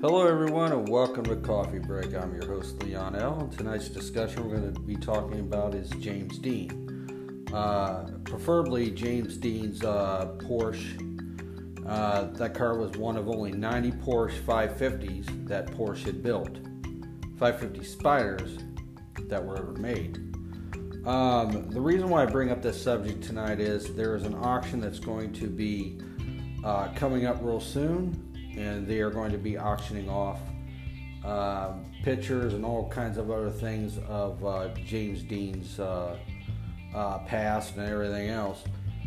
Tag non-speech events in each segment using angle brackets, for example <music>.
Hello, everyone, and welcome to Coffee Break. I'm your host, Leon L. And tonight's discussion we're going to be talking about is James Dean. Uh, preferably James Dean's uh, Porsche. Uh, that car was one of only 90 Porsche 550s that Porsche had built. 550 Spiders that were ever made. Um, the reason why I bring up this subject tonight is there is an auction that's going to be uh, coming up real soon and they are going to be auctioning off uh, pictures and all kinds of other things of uh, James Dean's uh, uh, past and everything else.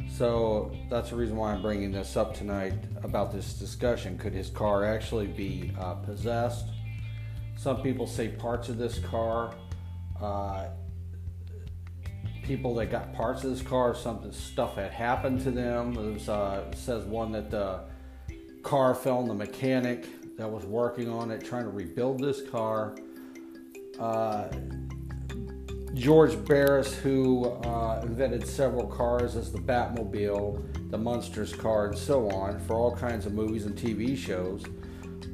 So that's the reason why I'm bringing this up tonight about this discussion. Could his car actually be uh, possessed? Some people say parts of this car. Uh, people that got parts of this car, something stuff had happened to them. There's says one that car fell on the mechanic that was working on it, trying to rebuild this car. Uh, George Barris, who uh, invented several cars as the Batmobile, the Munsters car, and so on, for all kinds of movies and TV shows,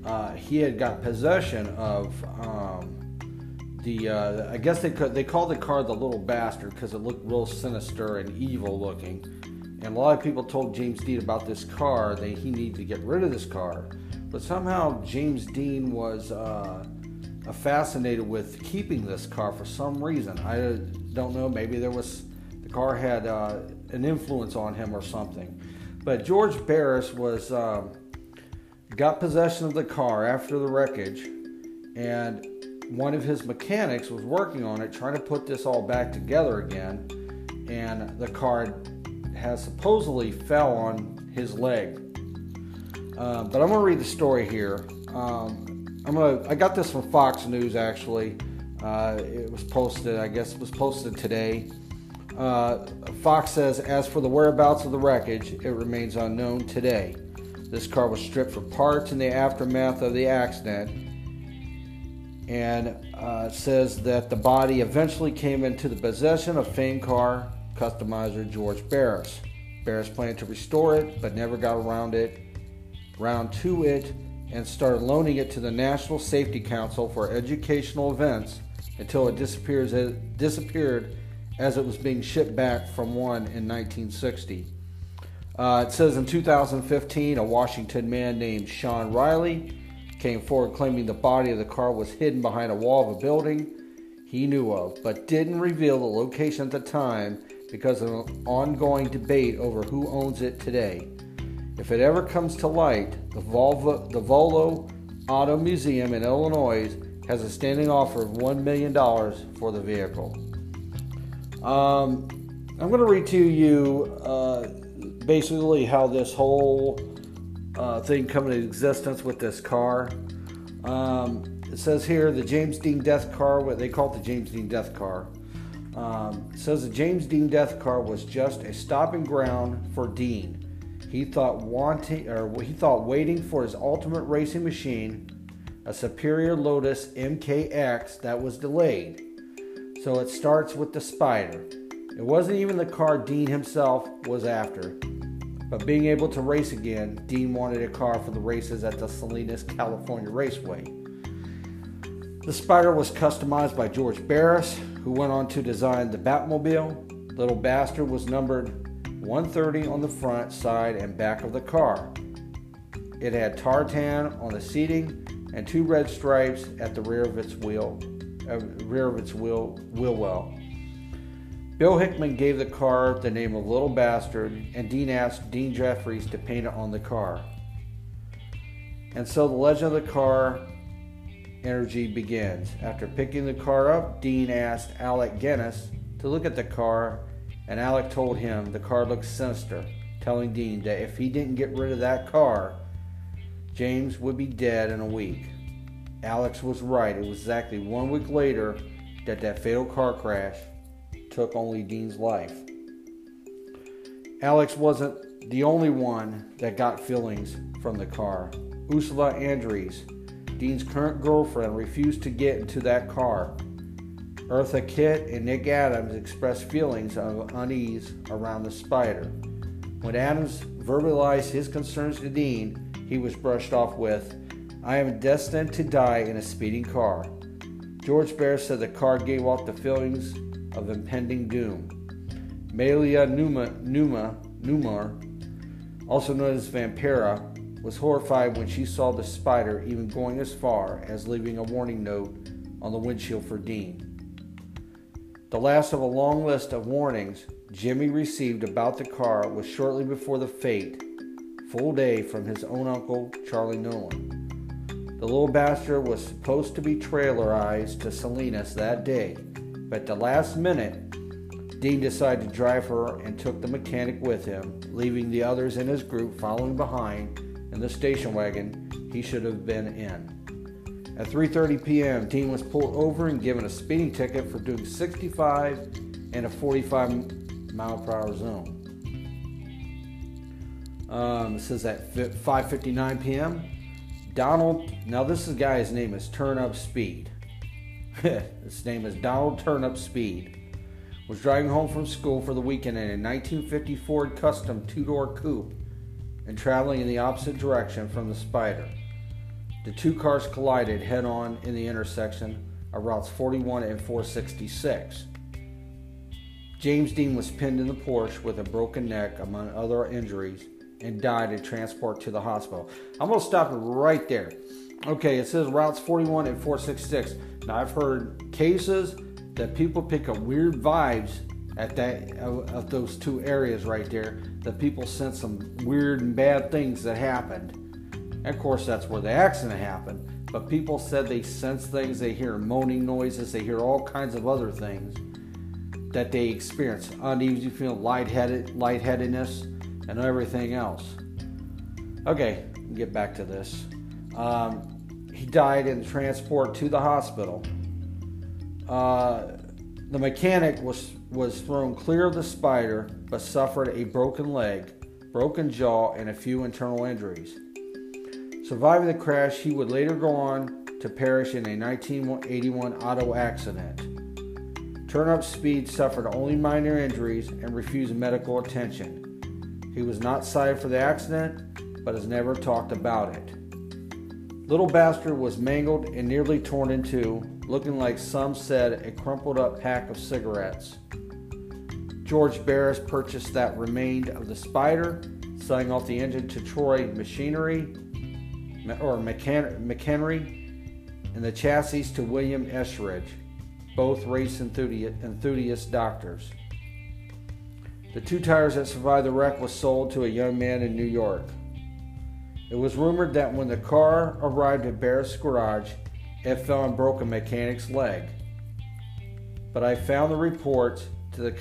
uh, he had got possession of um, the. Uh, I guess they they called the car the Little Bastard because it looked real sinister and evil looking. And a lot of people told James Dean about this car that he needed to get rid of this car. But somehow James Dean was uh, fascinated with keeping this car for some reason. I don't know. Maybe there was the car had uh, an influence on him or something. But George Barris was um, got possession of the car after the wreckage, and one of his mechanics was working on it, trying to put this all back together again. And the car has supposedly fell on his leg. Uh, but I'm going to read the story here. Um, I'm going to. I got this from Fox News actually. Uh, it was posted. I guess it was posted today. Uh, Fox says, as for the whereabouts of the wreckage, it remains unknown today. This car was stripped for parts in the aftermath of the accident, and uh, says that the body eventually came into the possession of famed car customizer George Barris. Barris planned to restore it, but never got around it, round to it, and started loaning it to the National Safety Council for educational events until it disappears, disappeared as it was being shipped back from one in 1960. Uh, it says in 2015, a Washington man named Sean Riley came forward claiming the body of the car was hidden behind a wall of a building he knew of, but didn't reveal the location at the time because of an ongoing debate over who owns it today. If it ever comes to light, the Volvo, the Volo Auto Museum in Illinois has a standing offer of $1 million for the vehicle. Um, I'm going to read to you uh, basically how this whole uh, thing come into existence with this car. Um, it says here the James Dean Death Car, what they call it the James Dean Death Car. Um, says the James Dean death car was just a stopping ground for Dean. He thought wanting, or he thought waiting for his ultimate racing machine, a Superior Lotus MKX that was delayed. So it starts with the Spider. It wasn't even the car Dean himself was after, but being able to race again, Dean wanted a car for the races at the Salinas, California Raceway. The Spider was customized by George Barris, who went on to design the Batmobile. Little Bastard was numbered 130 on the front, side, and back of the car. It had tartan on the seating and two red stripes at the rear of its wheel, uh, rear of its wheel, wheel well. Bill Hickman gave the car the name of Little Bastard, and Dean asked Dean Jeffries to paint it on the car. And so the legend of the car energy begins. After picking the car up, Dean asked Alec Guinness to look at the car, and Alec told him the car looked sinister, telling Dean that if he didn't get rid of that car, James would be dead in a week. Alex was right. It was exactly one week later that that fatal car crash took only Dean's life. Alex wasn't the only one that got feelings from the car. Ursula Andrews Dean's current girlfriend refused to get into that car. Eartha Kitt and Nick Adams expressed feelings of unease around the spider. When Adams verbalized his concerns to Dean, he was brushed off with, I am destined to die in a speeding car. George Barris said the car gave off the feelings of impending doom. Malia Numa, Numa, Numar, also known as Vampira, was horrified when she saw the spider even going as far as leaving a warning note on the windshield for Dean. The last of a long list of warnings Jimmy received about the car was shortly before the fate, full day from his own uncle, Charlie Nolan. The little bastard was supposed to be trailerized to Salinas that day, but at the last minute, Dean decided to drive her and took the mechanic with him, leaving the others in his group following behind in the station wagon he should have been in. At 3:30 p.m., Dean was pulled over and given a speeding ticket for doing 65 in a 45 mile per hour zone. Um, it says at 5:59 p.m. Donald. Now this is guy's name is Turn Up Speed. <laughs> his name is Donald Turn Up Speed. Was driving home from school for the weekend in a 1950 Ford Custom two-door coupe and traveling in the opposite direction from the Spider. The two cars collided head on in the intersection of routes 41 and 466. James Dean was pinned in the Porsche with a broken neck, among other injuries, and died in transport to the hospital. I'm going to stop right there. Okay, it says routes 41 and 466. Now, I've heard cases that people pick up weird vibes at that of those two areas right there. That people sense some weird and bad things that happened. And of course, that's where the accident happened. But people said they sense things. They hear moaning noises. They hear all kinds of other things that they experience uneasy feeling, lightheaded, lightheadedness, and everything else. Okay, get back to this. Um, he died in transport to the hospital. Uh, the mechanic was, was thrown clear of the spider but suffered a broken leg, broken jaw, and a few internal injuries. Surviving the crash, he would later go on to perish in a 1981 auto accident. Turn Up Speed suffered only minor injuries and refused medical attention. He was not cited for the accident, but has never talked about it. Little Bastard was mangled and nearly torn in two, looking like some said a crumpled up pack of cigarettes. George Barris purchased that remained of the Spider, selling off the engine to Troy Machinery or McHenry and the chassis to William Eschridge, both race enthusiast doctors. The two tires that survived the wreck was sold to a young man in New York. It was rumored that when the car arrived at Barris's garage, it fell and broke a mechanic's leg. But I found the reports to the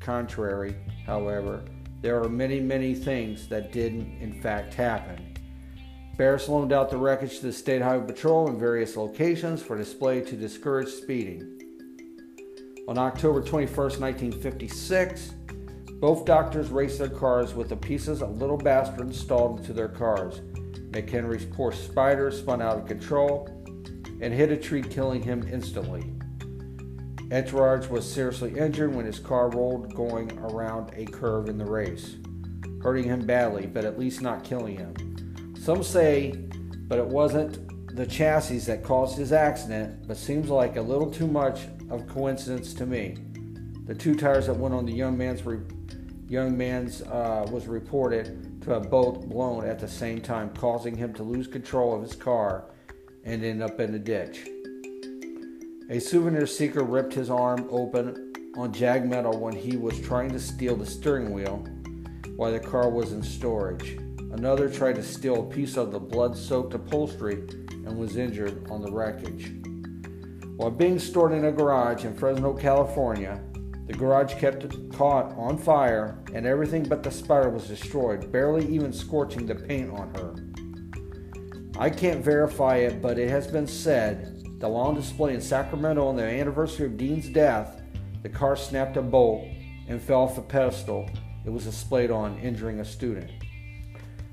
contrary, however, there are many, many things that didn't in fact happen. Barris loaned out the wreckage to the State Highway Patrol in various locations for display to discourage speeding. On October 21, 1956, both doctors raced their cars with the pieces of Little Bastard installed into their cars. McHenry's Porsche Spider spun out of control and hit a tree, killing him instantly. Entourage was seriously injured when his car rolled going around a curve in the race, hurting him badly, but at least not killing him. Some say, but it wasn't the chassis that caused his accident, but seems like a little too much of coincidence to me. The two tires that went on the young man's re- young man's uh, was reported to have both blown at the same time, causing him to lose control of his car and end up in a ditch. A souvenir seeker ripped his arm open on Jag Metal when he was trying to steal the steering wheel while the car was in storage. Another tried to steal a piece of the blood soaked upholstery and was injured on the wreckage. While being stored in a garage in Fresno, California, the garage kept caught on fire, and everything but the spider was destroyed, barely even scorching the paint on her. I can't verify it, but it has been said that while on display in Sacramento on the anniversary of Dean's death, the car snapped a bolt and fell off a pedestal it was displayed on, injuring a student.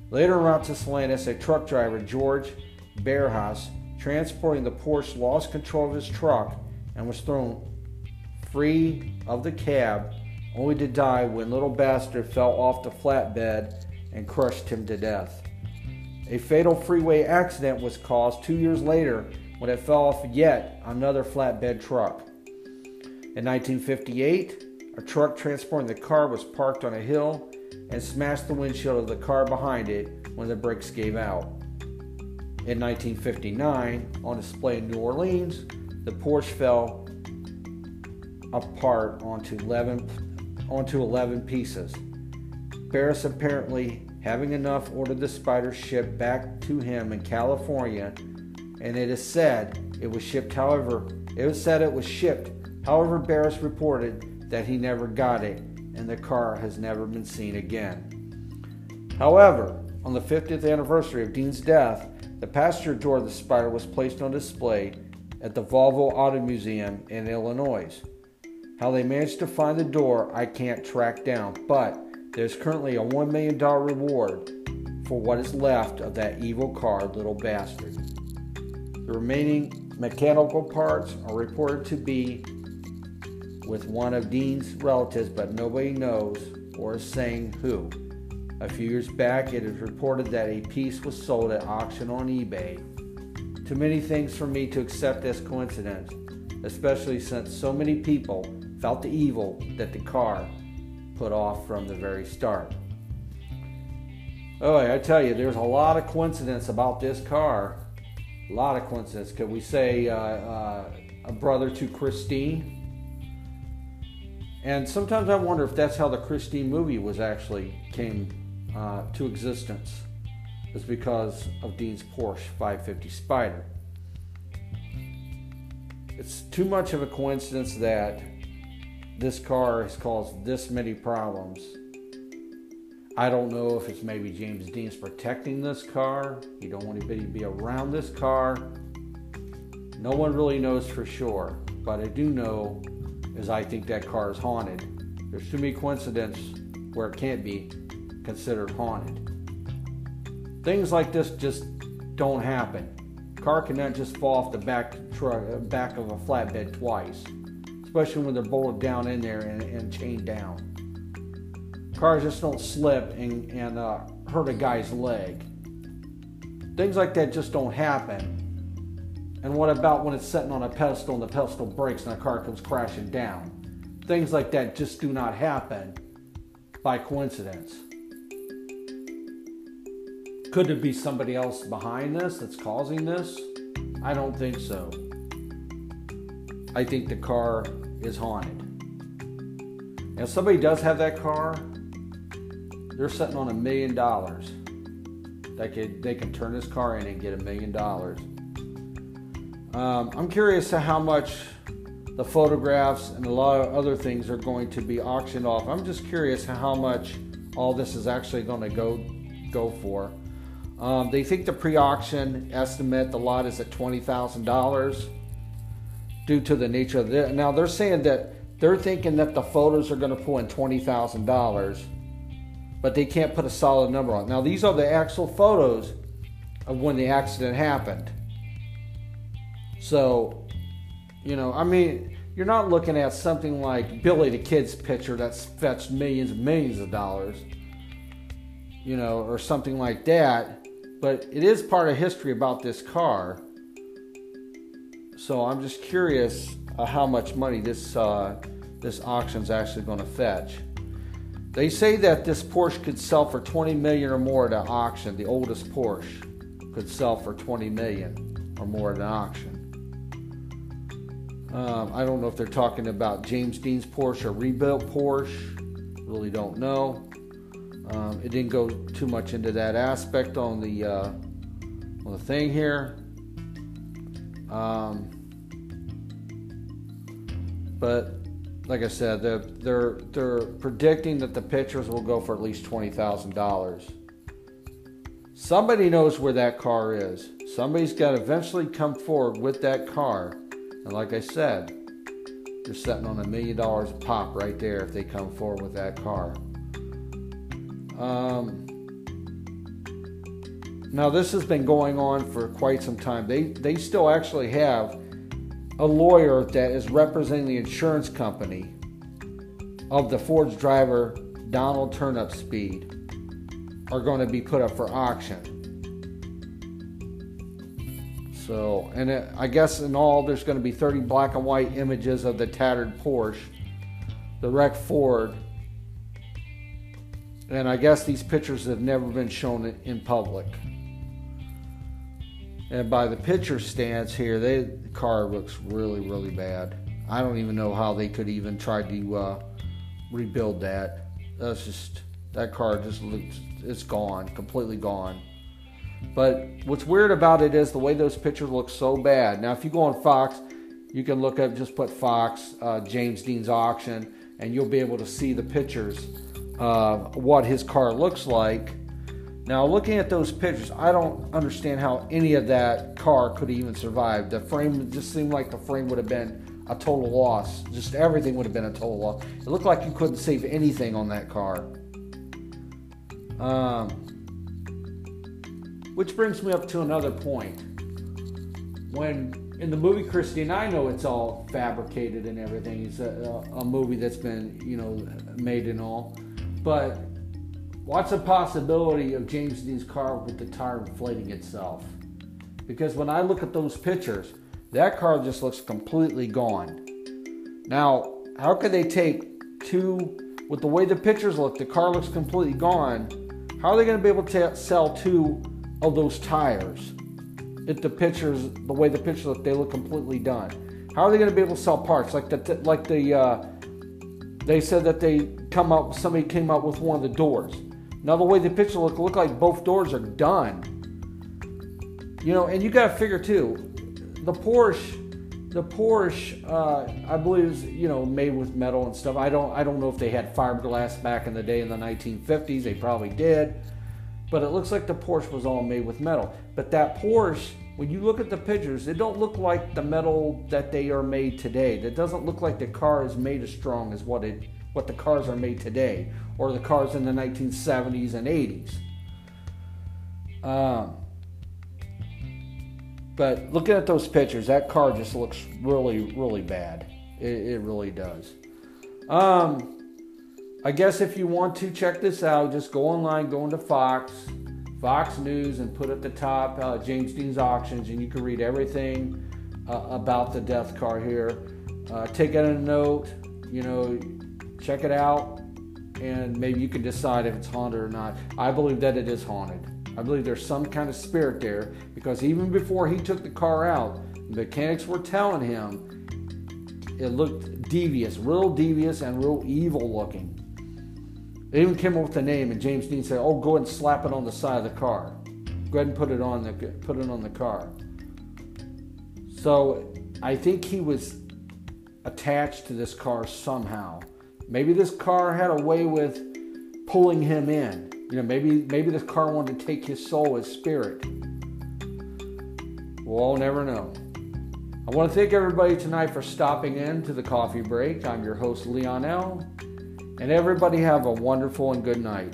Later route to Salinas, a truck driver, George Bearhouse, transporting the Porsche, lost control of his truck and was thrown free of the cab, only to die when little bastard fell off the flatbed and crushed him to death. A fatal freeway accident was caused two years later when it fell off yet another flatbed truck. In 1958, a truck transporting the car was parked on a hill and smashed the windshield of the car behind it when the brakes gave out. In 1959, on display in New Orleans, the Porsche fell apart onto 11, onto 11 pieces. Barris apparently, having enough, ordered the Spider shipped back to him in California, and it is said it was shipped. However, it was said it was shipped. However, Barris reported that he never got it, and the car has never been seen again. However, on the 50th anniversary of Dean's death, the passenger door of the Spider was placed on display at the Volvo Auto Museum in Illinois. How they managed to find the door, I can't track down, but there's currently a $1 million reward for what is left of that evil car, little bastard. The remaining mechanical parts are reported to be with one of Dean's relatives, but nobody knows or is saying who. A few years back, it is reported that a piece was sold at auction on eBay. Too many things for me to accept as coincidence, especially since so many people felt the evil that the car put off from the very start. Oh, I tell you, there's a lot of coincidence about this car. A lot of coincidence. Could we say uh, uh, a brother to Christine? And sometimes I wonder if that's how the Christine movie was actually came uh, to existence. It's because of Dean's Porsche 550 Spider. It's too much of a coincidence that this car has caused this many problems. I don't know if it's maybe James Dean's protecting this car. He don't want anybody to be around this car. No one really knows for sure, but I do know is I think that car is haunted. There's too many coincidences where it can't be considered haunted. Things like this just don't happen. Car cannot just fall off the back truck, uh, back of a flatbed twice, especially when they're bolted down in there and, and chained down. Cars just don't slip and, and uh, hurt a guy's leg. Things like that just don't happen and what about when it's sitting on a pedestal and the pedestal breaks and the car comes crashing down? Things like that just do not happen by coincidence. Could there be somebody else behind this that's causing this? I don't think so. I think the car is haunted. And if somebody does have that car, they're sitting on a million dollars. They could they can turn this car in and get a million dollars. Um, I'm curious to how much the photographs and a lot of other things are going to be auctioned off. I'm just curious how much all this is actually going to go go for. Um, they think the pre-auction estimate the lot is at twenty thousand dollars due to the nature of it. Now they're saying that they're thinking that the photos are going to pull in twenty thousand dollars, but they can't put a solid number on. Now these are the actual photos of when the accident happened. So, you know, I mean, you're not looking at something like Billy the Kid's picture that's fetched millions and millions of dollars, you know, or something like that. But it is part of history about this car. So I'm just curious uh, how much money this uh, this auction's actually going to fetch. They say that this Porsche could sell for 20 million or more at an auction. The oldest Porsche could sell for 20 million or more at an auction. Um, I don't know if they're talking about James Dean's Porsche or rebuilt Porsche. Really don't know. Um, it didn't go too much into that aspect on the uh, on the thing here. Um, but like I said, they're, they're they're predicting that the pictures will go for at least twenty thousand dollars. Somebody knows where that car is. Somebody's got to eventually come forward with that car and like I said, you're sitting on a million dollars pop right there if they come forward with that car. Um, now this has been going on for quite some time. They they still actually have a lawyer that is representing the insurance company of the Ford's driver Donald Turnup Speed, are going to be put up for auction. So, and it, I guess in all, there's going to be 30 black and white images of the tattered Porsche, the wrecked Ford, and I guess these pictures have never been shown in public. And by the picture stance here, they, the car looks really, really bad. I don't even know how they could even try to uh, rebuild that. That's just that car just looks it's gone, completely gone. But what's weird about it is the way those pictures look so bad. Now, if you go on Fox, you can look up just put Fox uh, James Dean's auction, and you'll be able to see the pictures of what his car looks like. Now, looking at those pictures, I don't understand how any of that car could even survive. The frame just seemed like the frame would have been a total loss. Just everything would have been a total loss. It looked like you couldn't save anything on that car. Um, which brings me up to another point. When in the movie Christine, I know it's all fabricated and everything. It's a, a movie that's been, you know, made and all. But what's the possibility of James Dean's car with the tire inflating itself? Because when I look at those pictures, that car just looks completely gone. Now, how could they take two, with the way the pictures look, the car looks completely gone. How are they going to be able to sell two of those tires? If the pictures, the way the pictures look, they look completely done. How are they going to be able to sell parts like the like the uh, they said that they come up somebody came up with one of the doors. Now the way the picture look look like both doors are done. You know, and you got to figure too, the Porsche the Porsche, uh, I believe, is you know made with metal and stuff. I don't, I don't know if they had fiberglass back in the day in the 1950s. They probably did, but it looks like the Porsche was all made with metal. But that Porsche, when you look at the pictures, it don't look like the metal that they are made today. That doesn't look like the car is made as strong as what it, what the cars are made today, or the cars in the 1970s and 80s. Um, but looking at those pictures, that car just looks really, really bad. It, it really does. Um, I guess if you want to check this out, just go online, go into Fox, Fox News, and put at the top uh, James Dean's auctions, and you can read everything uh, about the death car here. Uh, take it a note, you know, check it out, and maybe you can decide if it's haunted or not. I believe that it is haunted. I believe there's some kind of spirit there because even before he took the car out, the mechanics were telling him it looked devious, real devious and real evil looking. They even came up with the name, and James Dean said, "Oh, go ahead and slap it on the side of the car. Go ahead and put it on the put it on the car." So I think he was attached to this car somehow. Maybe this car had a way with pulling him in. You know, maybe maybe this car wanted to take his soul, his spirit. We'll all never know. I want to thank everybody tonight for stopping in to the coffee break. I'm your host, Leon L. And everybody have a wonderful and good night.